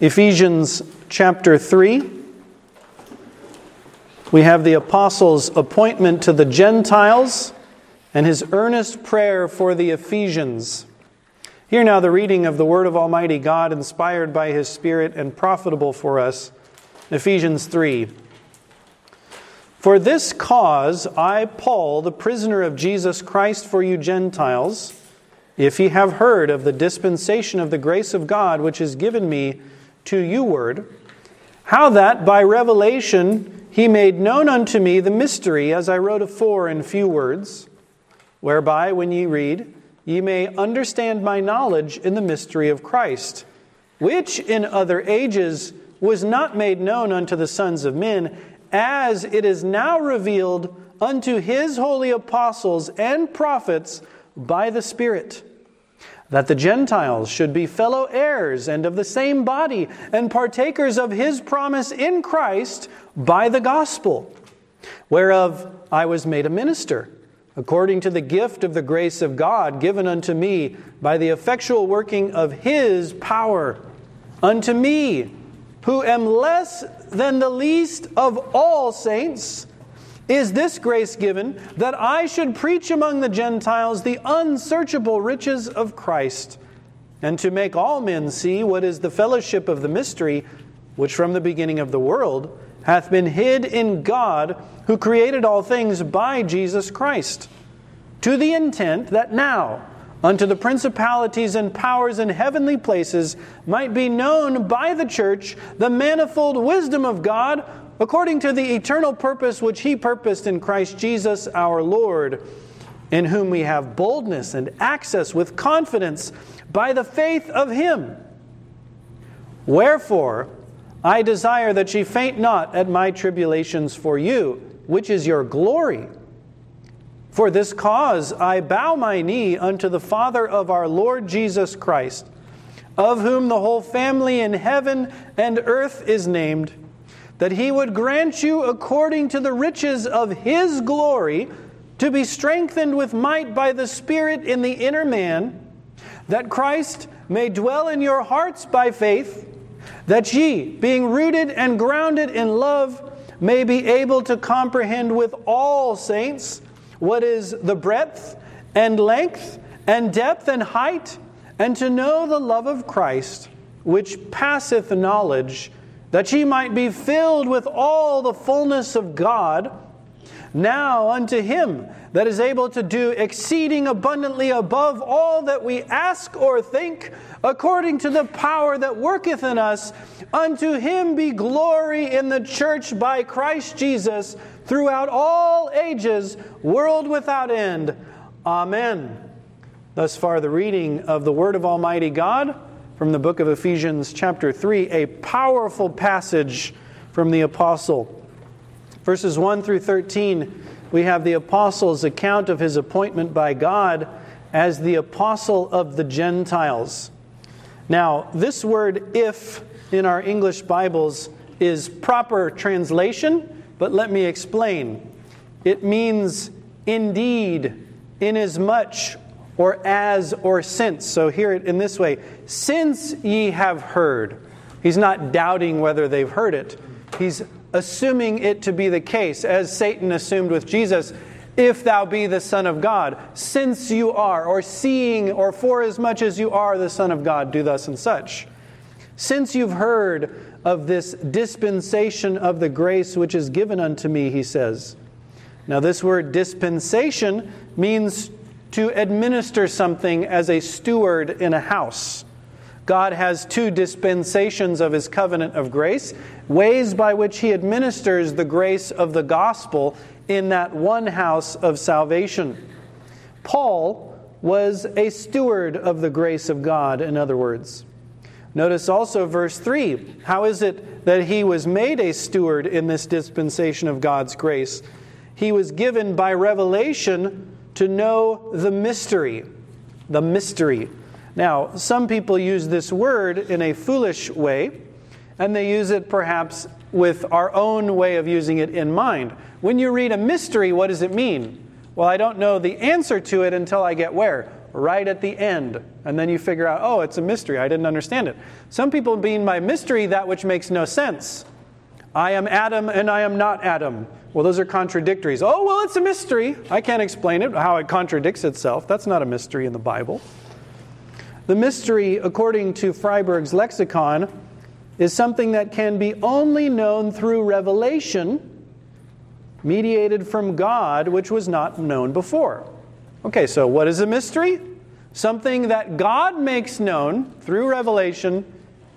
Ephesians chapter 3. We have the apostles' appointment to the Gentiles and his earnest prayer for the Ephesians. Hear now the reading of the Word of Almighty God, inspired by His Spirit and profitable for us. Ephesians 3. For this cause I, Paul, the prisoner of Jesus Christ for you Gentiles, if ye have heard of the dispensation of the grace of God which is given me to you word, how that by revelation he made known unto me the mystery, as I wrote afore in few words, whereby, when ye read, ye may understand my knowledge in the mystery of Christ, which in other ages was not made known unto the sons of men, as it is now revealed unto his holy apostles and prophets by the Spirit that the Gentiles should be fellow heirs and of the same body, and partakers of his promise in Christ by the gospel, whereof I was made a minister, according to the gift of the grace of God given unto me by the effectual working of his power. Unto me, who am less than the least of all saints, is this grace given that I should preach among the Gentiles the unsearchable riches of Christ, and to make all men see what is the fellowship of the mystery, which from the beginning of the world hath been hid in God, who created all things by Jesus Christ, to the intent that now, unto the principalities and powers in heavenly places might be known by the church the manifold wisdom of God according to the eternal purpose which He purposed in Christ Jesus our Lord, in whom we have boldness and access with confidence by the faith of Him. Wherefore, I desire that ye faint not at my tribulations for you, which is your glory. For this cause I bow my knee unto the Father of our Lord Jesus Christ, of whom the whole family in heaven and earth is named that he would grant you according to the riches of his glory to be strengthened with might by the Spirit in the inner man, that Christ may dwell in your hearts by faith, that ye, being rooted and grounded in love, may be able to comprehend with all saints what is the breadth and length and depth and height, and to know the love of Christ, which passeth knowledge that ye might be filled with all the fullness of God. Now unto him that is able to do exceeding abundantly above all that we ask or think, according to the power that worketh in us, unto him be glory in the church by Christ Jesus throughout all ages, world without end. Amen. Thus far, the reading of the Word of Almighty God from the book of Ephesians, chapter 3, a powerful passage from the apostle. Verses 1 through 13, we have the apostle's account of his appointment by God as the apostle of the Gentiles. Now, this word if in our English Bibles is proper translation, but let me explain. It means indeed, inasmuch, or as or since. So hear it in this way Since ye have heard. He's not doubting whether they've heard it, he's assuming it to be the case, as Satan assumed with Jesus. If thou be the Son of God, since you are, or seeing, or for as much as you are the Son of God, do thus and such. Since you've heard of this dispensation of the grace which is given unto me, he says. Now, this word dispensation means to administer something as a steward in a house. God has two dispensations of his covenant of grace, ways by which he administers the grace of the gospel in that one house of salvation. Paul was a steward of the grace of God, in other words. Notice also verse 3. How is it that he was made a steward in this dispensation of God's grace? He was given by revelation to know the mystery. The mystery. Now, some people use this word in a foolish way, and they use it perhaps with our own way of using it in mind. When you read a mystery, what does it mean? Well, I don't know the answer to it until I get where? right at the end. And then you figure out, oh, it's a mystery. I didn't understand it. Some people mean by mystery that which makes no sense. I am Adam and I am not Adam. Well, those are contradictories. Oh, well, it's a mystery. I can't explain it, how it contradicts itself. That's not a mystery in the Bible. The mystery, according to Friberg's lexicon, is something that can be only known through revelation, mediated from God, which was not known before. Okay, so what is a mystery? Something that God makes known through revelation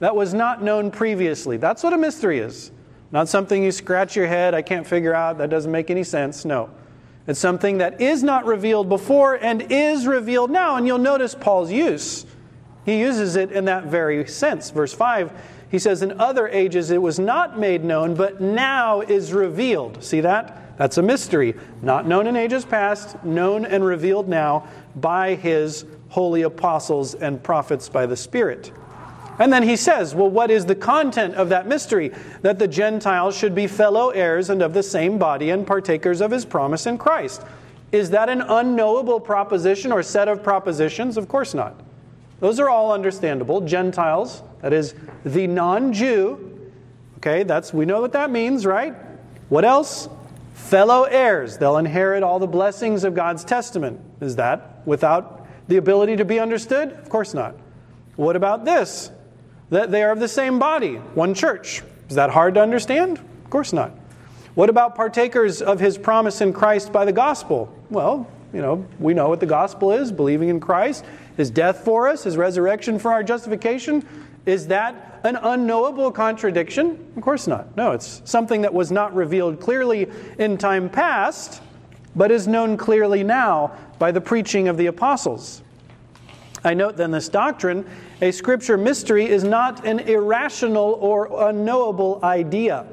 that was not known previously. That's what a mystery is. Not something you scratch your head, I can't figure out, that doesn't make any sense. No. It's something that is not revealed before and is revealed now. And you'll notice Paul's use. He uses it in that very sense. Verse 5, he says, In other ages it was not made known, but now is revealed. See that? That's a mystery. Not known in ages past, known and revealed now by his holy apostles and prophets by the Spirit. And then he says, Well, what is the content of that mystery? That the Gentiles should be fellow heirs and of the same body and partakers of his promise in Christ. Is that an unknowable proposition or set of propositions? Of course not. Those are all understandable. Gentiles, that is, the non Jew. Okay, that's we know what that means, right? What else? Fellow heirs. They'll inherit all the blessings of God's testament. Is that without the ability to be understood? Of course not. What about this? That they are of the same body, one church. Is that hard to understand? Of course not. What about partakers of his promise in Christ by the gospel? Well, you know, we know what the gospel is believing in Christ, his death for us, his resurrection for our justification. Is that an unknowable contradiction? Of course not. No, it's something that was not revealed clearly in time past, but is known clearly now by the preaching of the apostles. I note then this doctrine a scripture mystery is not an irrational or unknowable idea.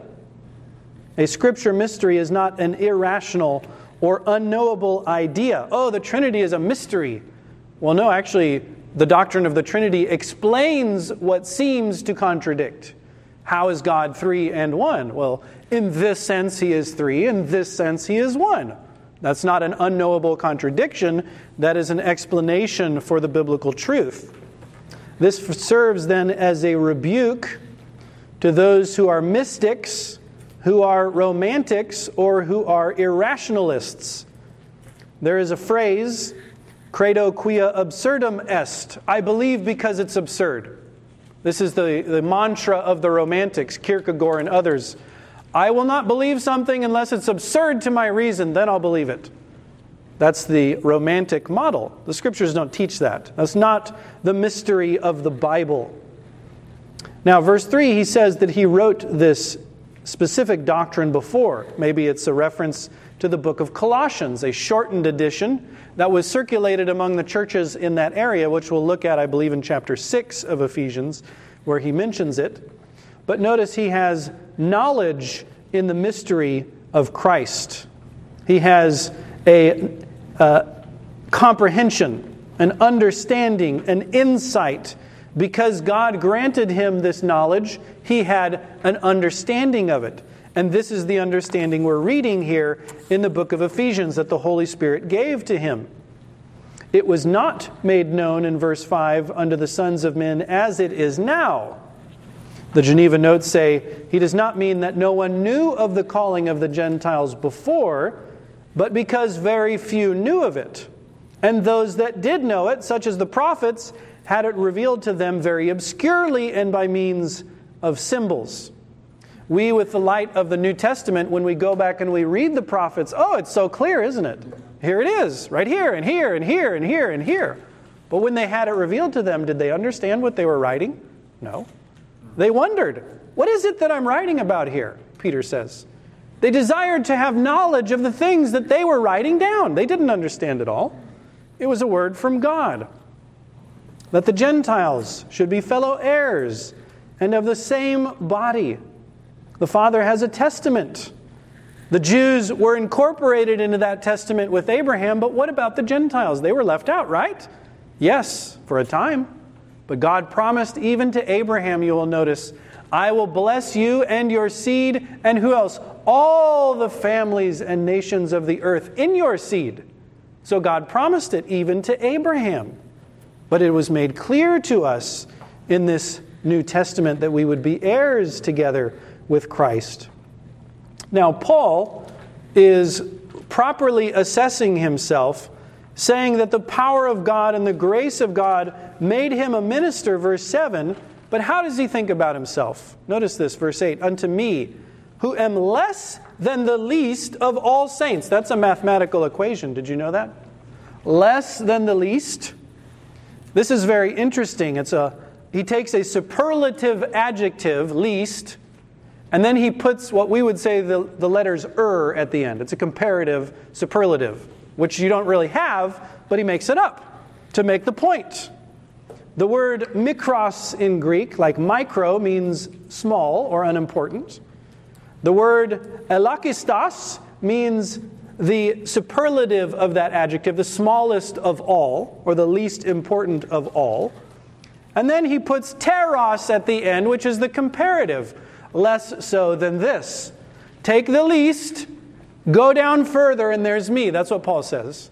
A scripture mystery is not an irrational or unknowable idea. Oh, the Trinity is a mystery. Well, no, actually, the doctrine of the Trinity explains what seems to contradict. How is God three and one? Well, in this sense, he is three, in this sense, he is one. That's not an unknowable contradiction, that is an explanation for the biblical truth. This serves then as a rebuke to those who are mystics, who are romantics, or who are irrationalists. There is a phrase, credo quia absurdum est. I believe because it's absurd. This is the, the mantra of the romantics, Kierkegaard and others. I will not believe something unless it's absurd to my reason, then I'll believe it. That's the romantic model. The scriptures don't teach that. That's not the mystery of the Bible. Now, verse 3, he says that he wrote this specific doctrine before. Maybe it's a reference to the book of Colossians, a shortened edition that was circulated among the churches in that area, which we'll look at, I believe, in chapter 6 of Ephesians, where he mentions it. But notice he has knowledge in the mystery of Christ. He has a uh, comprehension, an understanding, an insight. Because God granted him this knowledge, he had an understanding of it. And this is the understanding we're reading here in the book of Ephesians that the Holy Spirit gave to him. It was not made known in verse 5 unto the sons of men as it is now. The Geneva notes say he does not mean that no one knew of the calling of the Gentiles before, but because very few knew of it. And those that did know it, such as the prophets, had it revealed to them very obscurely and by means of symbols. We, with the light of the New Testament, when we go back and we read the prophets, oh, it's so clear, isn't it? Here it is, right here, and here, and here, and here, and here. But when they had it revealed to them, did they understand what they were writing? No. They wondered, what is it that I'm writing about here? Peter says. They desired to have knowledge of the things that they were writing down. They didn't understand it all. It was a word from God that the Gentiles should be fellow heirs and of the same body. The Father has a testament. The Jews were incorporated into that testament with Abraham, but what about the Gentiles? They were left out, right? Yes, for a time. But God promised even to Abraham, you will notice, I will bless you and your seed, and who else? All the families and nations of the earth in your seed. So God promised it even to Abraham. But it was made clear to us in this New Testament that we would be heirs together with Christ. Now, Paul is properly assessing himself, saying that the power of God and the grace of God made him a minister, verse 7. But how does he think about himself? Notice this, verse 8 Unto me, who am less than the least of all saints. That's a mathematical equation. Did you know that? Less than the least. This is very interesting. It's a he takes a superlative adjective, least, and then he puts what we would say the, the letters er at the end. It's a comparative superlative, which you don't really have, but he makes it up to make the point. The word mikros in Greek, like micro, means small or unimportant. The word elachistos means the superlative of that adjective, the smallest of all, or the least important of all. And then he puts teros at the end, which is the comparative less so than this. Take the least, go down further, and there's me. That's what Paul says.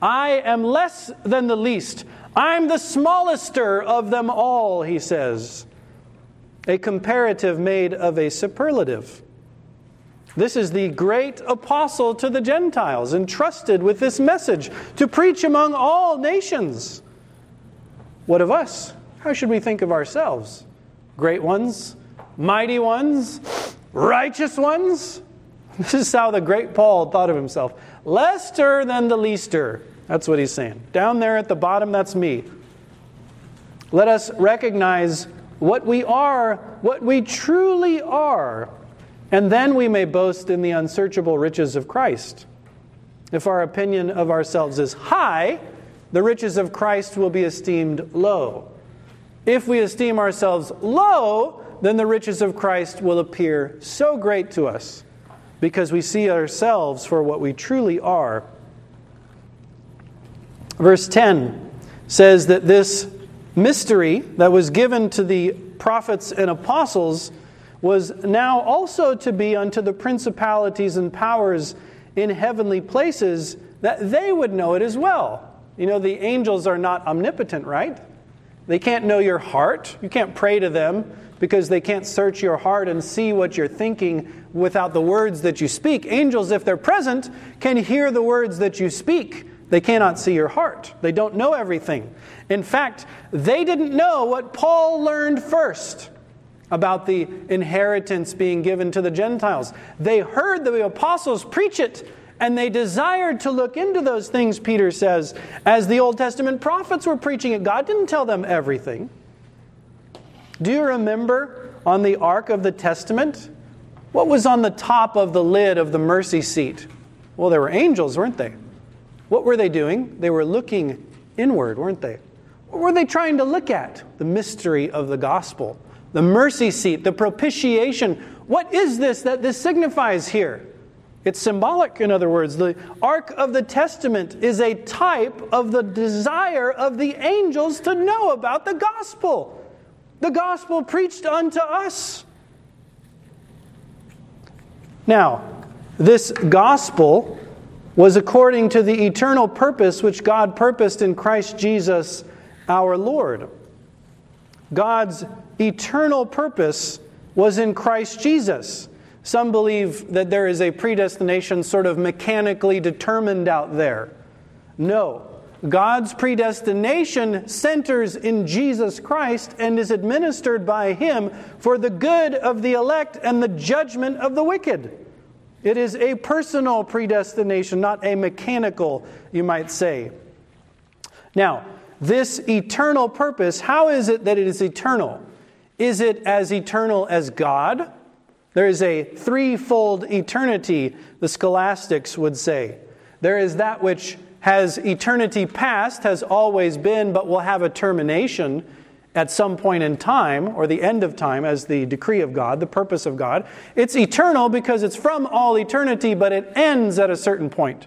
I am less than the least. I'm the smallester of them all, he says. A comparative made of a superlative. This is the great apostle to the Gentiles, entrusted with this message to preach among all nations. What of us? How should we think of ourselves? Great ones, mighty ones, righteous ones. This is how the great Paul thought of himself. Lester than the leaster. That's what he's saying. Down there at the bottom, that's me. Let us recognize what we are, what we truly are, and then we may boast in the unsearchable riches of Christ. If our opinion of ourselves is high, the riches of Christ will be esteemed low. If we esteem ourselves low, then the riches of Christ will appear so great to us because we see ourselves for what we truly are. Verse 10 says that this mystery that was given to the prophets and apostles was now also to be unto the principalities and powers in heavenly places that they would know it as well. You know, the angels are not omnipotent, right? They can't know your heart. You can't pray to them because they can't search your heart and see what you're thinking without the words that you speak. Angels, if they're present, can hear the words that you speak. They cannot see your heart. They don't know everything. In fact, they didn't know what Paul learned first about the inheritance being given to the Gentiles. They heard the apostles preach it, and they desired to look into those things, Peter says, as the Old Testament prophets were preaching it. God didn't tell them everything. Do you remember on the Ark of the Testament? What was on the top of the lid of the mercy seat? Well, there were angels, weren't they? What were they doing? They were looking inward, weren't they? What were they trying to look at? The mystery of the gospel, the mercy seat, the propitiation. What is this that this signifies here? It's symbolic, in other words. The Ark of the Testament is a type of the desire of the angels to know about the gospel the gospel preached unto us. Now, this gospel was according to the eternal purpose which God purposed in Christ Jesus our Lord. God's eternal purpose was in Christ Jesus. Some believe that there is a predestination sort of mechanically determined out there. No. God's predestination centers in Jesus Christ and is administered by Him for the good of the elect and the judgment of the wicked. It is a personal predestination, not a mechanical, you might say. Now, this eternal purpose, how is it that it is eternal? Is it as eternal as God? There is a threefold eternity, the scholastics would say. There is that which has eternity past, has always been, but will have a termination at some point in time, or the end of time, as the decree of God, the purpose of God. It's eternal because it's from all eternity, but it ends at a certain point.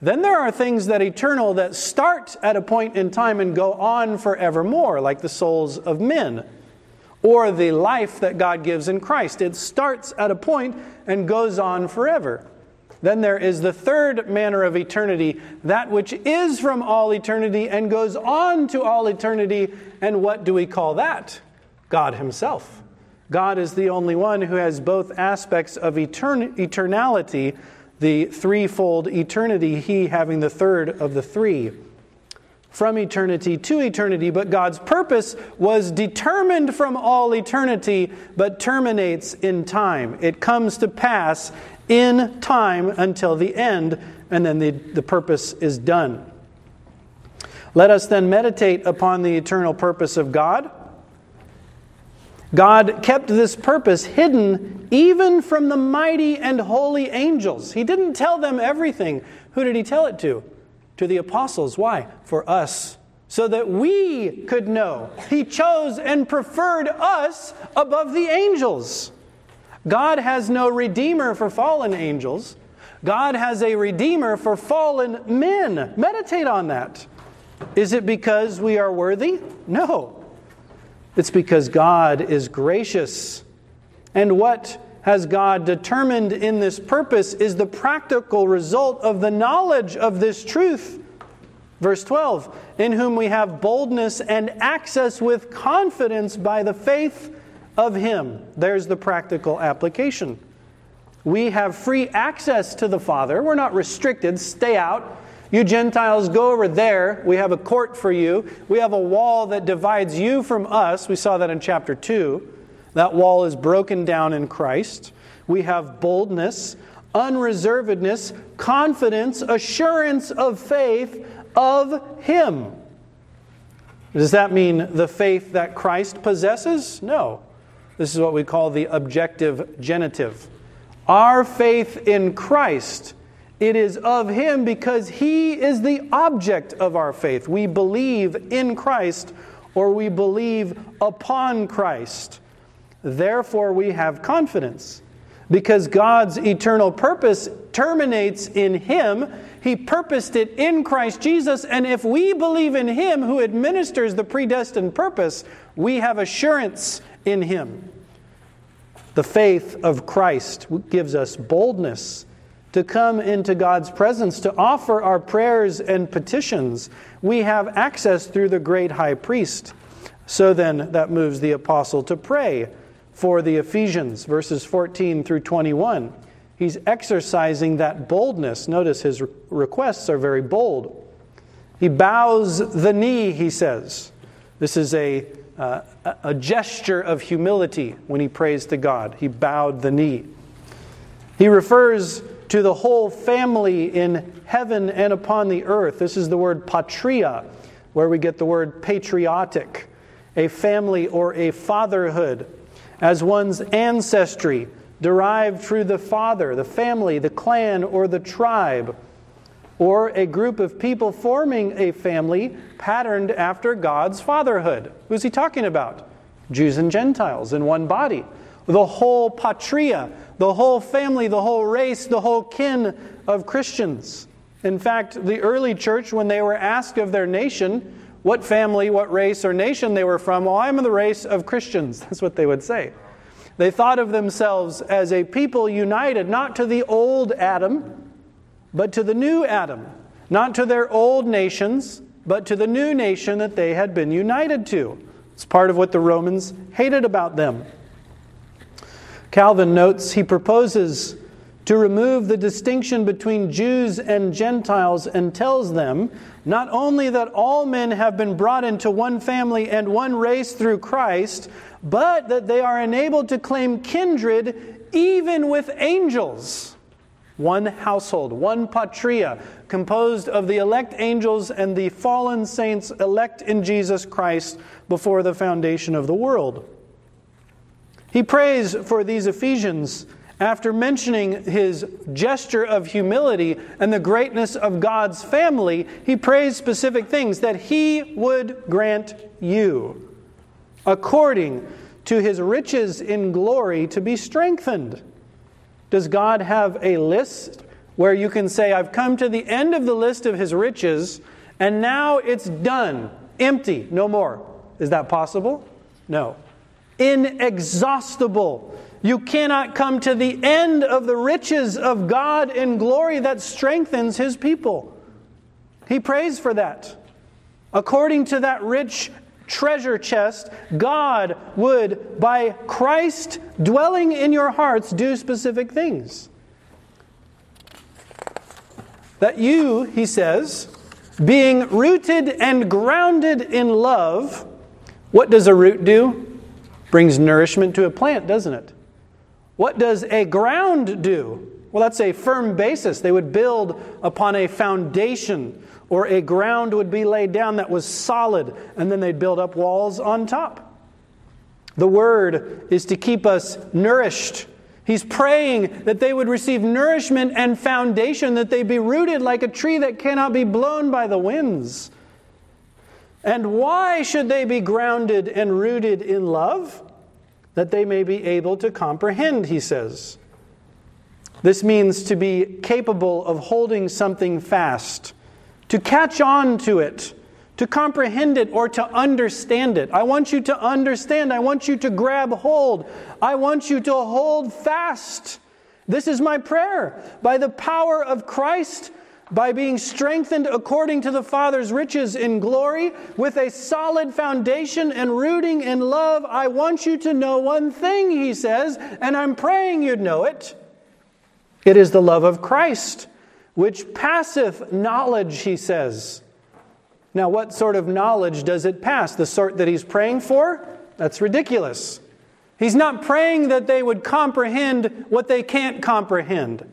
Then there are things that eternal that start at a point in time and go on forevermore, like the souls of men or the life that God gives in Christ. It starts at a point and goes on forever. Then there is the third manner of eternity, that which is from all eternity and goes on to all eternity. And what do we call that? God Himself. God is the only one who has both aspects of etern- eternality, the threefold eternity, He having the third of the three. From eternity to eternity, but God's purpose was determined from all eternity, but terminates in time. It comes to pass in time until the end, and then the, the purpose is done. Let us then meditate upon the eternal purpose of God God kept this purpose hidden even from the mighty and holy angels. He didn't tell them everything. Who did he tell it to? To the apostles. Why? For us. So that we could know. He chose and preferred us above the angels. God has no redeemer for fallen angels. God has a redeemer for fallen men. Meditate on that. Is it because we are worthy? No. It's because God is gracious. And what has God determined in this purpose is the practical result of the knowledge of this truth. Verse 12, in whom we have boldness and access with confidence by the faith of Him. There's the practical application. We have free access to the Father. We're not restricted. Stay out. You Gentiles, go over there. We have a court for you. We have a wall that divides you from us. We saw that in chapter 2. That wall is broken down in Christ. We have boldness, unreservedness, confidence, assurance of faith of Him. Does that mean the faith that Christ possesses? No. This is what we call the objective genitive. Our faith in Christ it is of Him because He is the object of our faith. We believe in Christ or we believe upon Christ. Therefore, we have confidence because God's eternal purpose terminates in Him. He purposed it in Christ Jesus, and if we believe in Him who administers the predestined purpose, we have assurance in Him. The faith of Christ gives us boldness to come into God's presence to offer our prayers and petitions. We have access through the great high priest. So then, that moves the apostle to pray for the Ephesians, verses 14 through 21. He's exercising that boldness. Notice his requests are very bold. He bows the knee, he says. This is a, uh, a gesture of humility when he prays to God. He bowed the knee. He refers to the whole family in heaven and upon the earth. This is the word patria, where we get the word patriotic, a family or a fatherhood, as one's ancestry derived through the father, the family, the clan, or the tribe, or a group of people forming a family patterned after God's fatherhood. Who's he talking about? Jews and Gentiles in one body. The whole patria the whole family, the whole race, the whole kin of Christians. In fact, the early church, when they were asked of their nation, what family, what race, or nation they were from, well, I'm the race of Christians. That's what they would say. They thought of themselves as a people united not to the old Adam, but to the new Adam, not to their old nations, but to the new nation that they had been united to. It's part of what the Romans hated about them. Calvin notes he proposes to remove the distinction between Jews and Gentiles and tells them not only that all men have been brought into one family and one race through Christ, but that they are enabled to claim kindred even with angels. One household, one patria, composed of the elect angels and the fallen saints elect in Jesus Christ before the foundation of the world. He prays for these Ephesians after mentioning his gesture of humility and the greatness of God's family. He prays specific things that he would grant you according to his riches in glory to be strengthened. Does God have a list where you can say, I've come to the end of the list of his riches, and now it's done, empty, no more? Is that possible? No. inexhaustible. You cannot come to the end of the riches of God in glory that strengthens his people. He prays for that. According to that rich treasure chest, God would, by Christ dwelling in your hearts, do specific things. That you, he says, being rooted and grounded in love, what does a root do? Brings nourishment to a plant, doesn't it? What does a ground do? Well, that's a firm basis. They would build upon a foundation, or a ground would be laid down that was solid, and then they'd build up walls on top. The word is to keep us nourished. He's praying that they would receive nourishment and foundation, that they be rooted like a tree that cannot be blown by the winds. And why should they be grounded and rooted in love? That they may be able to comprehend, he says. This means to be capable of holding something fast, to catch on to it, to comprehend it, or to understand it. I want you to understand. I want you to grab hold. I want you to hold fast. This is my prayer. By the power of Christ, by being strengthened according to the Father's riches in glory, with a solid foundation and rooting in love, I want you to know one thing, he says, and I'm praying you'd know it. It is the love of Christ, which passeth knowledge, he says. Now, what sort of knowledge does it pass? The sort that he's praying for? That's ridiculous. He's not praying that they would comprehend what they can't comprehend.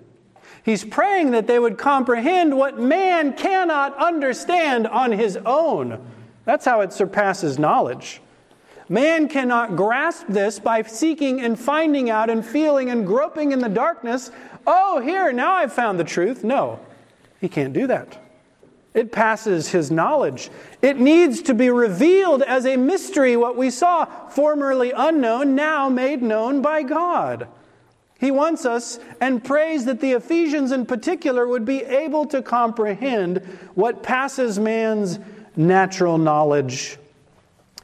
He's praying that they would comprehend what man cannot understand on his own. That's how it surpasses knowledge. Man cannot grasp this by seeking and finding out and feeling and groping in the darkness. Oh, here, now I've found the truth. No, he can't do that. It passes his knowledge. It needs to be revealed as a mystery, what we saw, formerly unknown, now made known by God. He wants us and prays that the Ephesians in particular would be able to comprehend what passes man's natural knowledge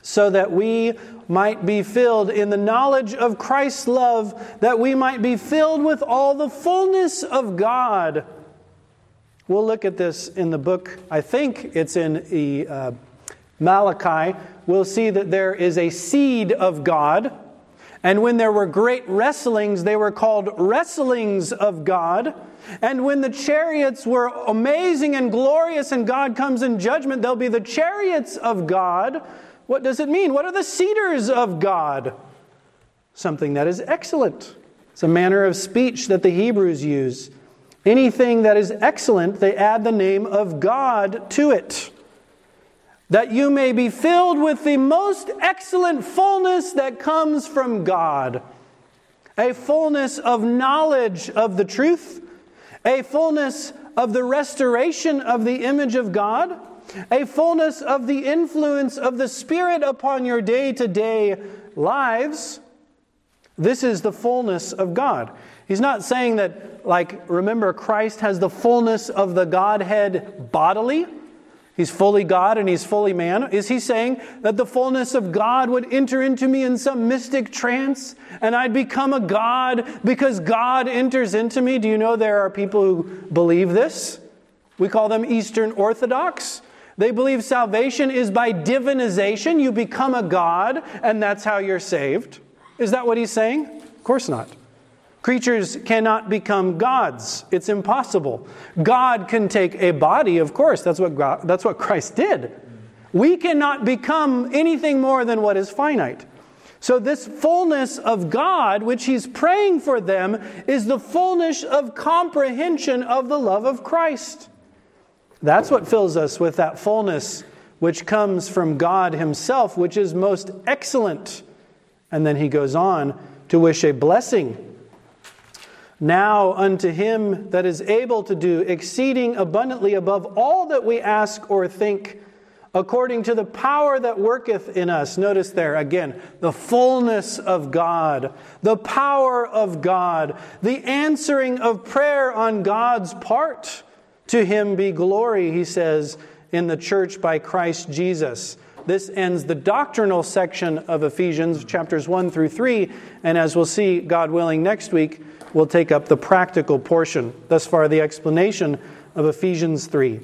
so that we might be filled in the knowledge of Christ's love, that we might be filled with all the fullness of God. We'll look at this in the book, I think it's in the, uh, Malachi. We'll see that there is a seed of God and when there were great wrestlings, they were called wrestlings of God. And when the chariots were amazing and glorious and God comes in judgment, they'll be the chariots of God. What does it mean? What are the cedars of God? Something that is excellent. It's a manner of speech that the Hebrews use. Anything that is excellent, they add the name of God to it that you may be filled with the most excellent fullness that comes from God. A fullness of knowledge of the truth, a fullness of the restoration of the image of God, a fullness of the influence of the Spirit upon your day to day lives. This is the fullness of God. He's not saying that, like, remember, Christ has the fullness of the Godhead bodily. He's fully God and he's fully man. Is he saying that the fullness of God would enter into me in some mystic trance and I'd become a God because God enters into me? Do you know there are people who believe this? We call them Eastern Orthodox. They believe salvation is by divinization. You become a God and that's how you're saved. Is that what he's saying? Of course not. Creatures cannot become gods. It's impossible. God can take a body, of course. That's what, God, that's what Christ did. We cannot become anything more than what is finite. So, this fullness of God, which he's praying for them, is the fullness of comprehension of the love of Christ. That's what fills us with that fullness which comes from God himself, which is most excellent. And then he goes on to wish a blessing now unto him that is able to do exceeding abundantly above all that we ask or think, according to the power that worketh in us. Notice there again, the fullness of God, the power of God, the answering of prayer on God's part. To him be glory, he says, in the church by Christ Jesus, this ends the doctrinal section of Ephesians, chapters 1 through 3. And as we'll see, God willing, next week, we'll take up the practical portion. Thus far, the explanation of Ephesians 3.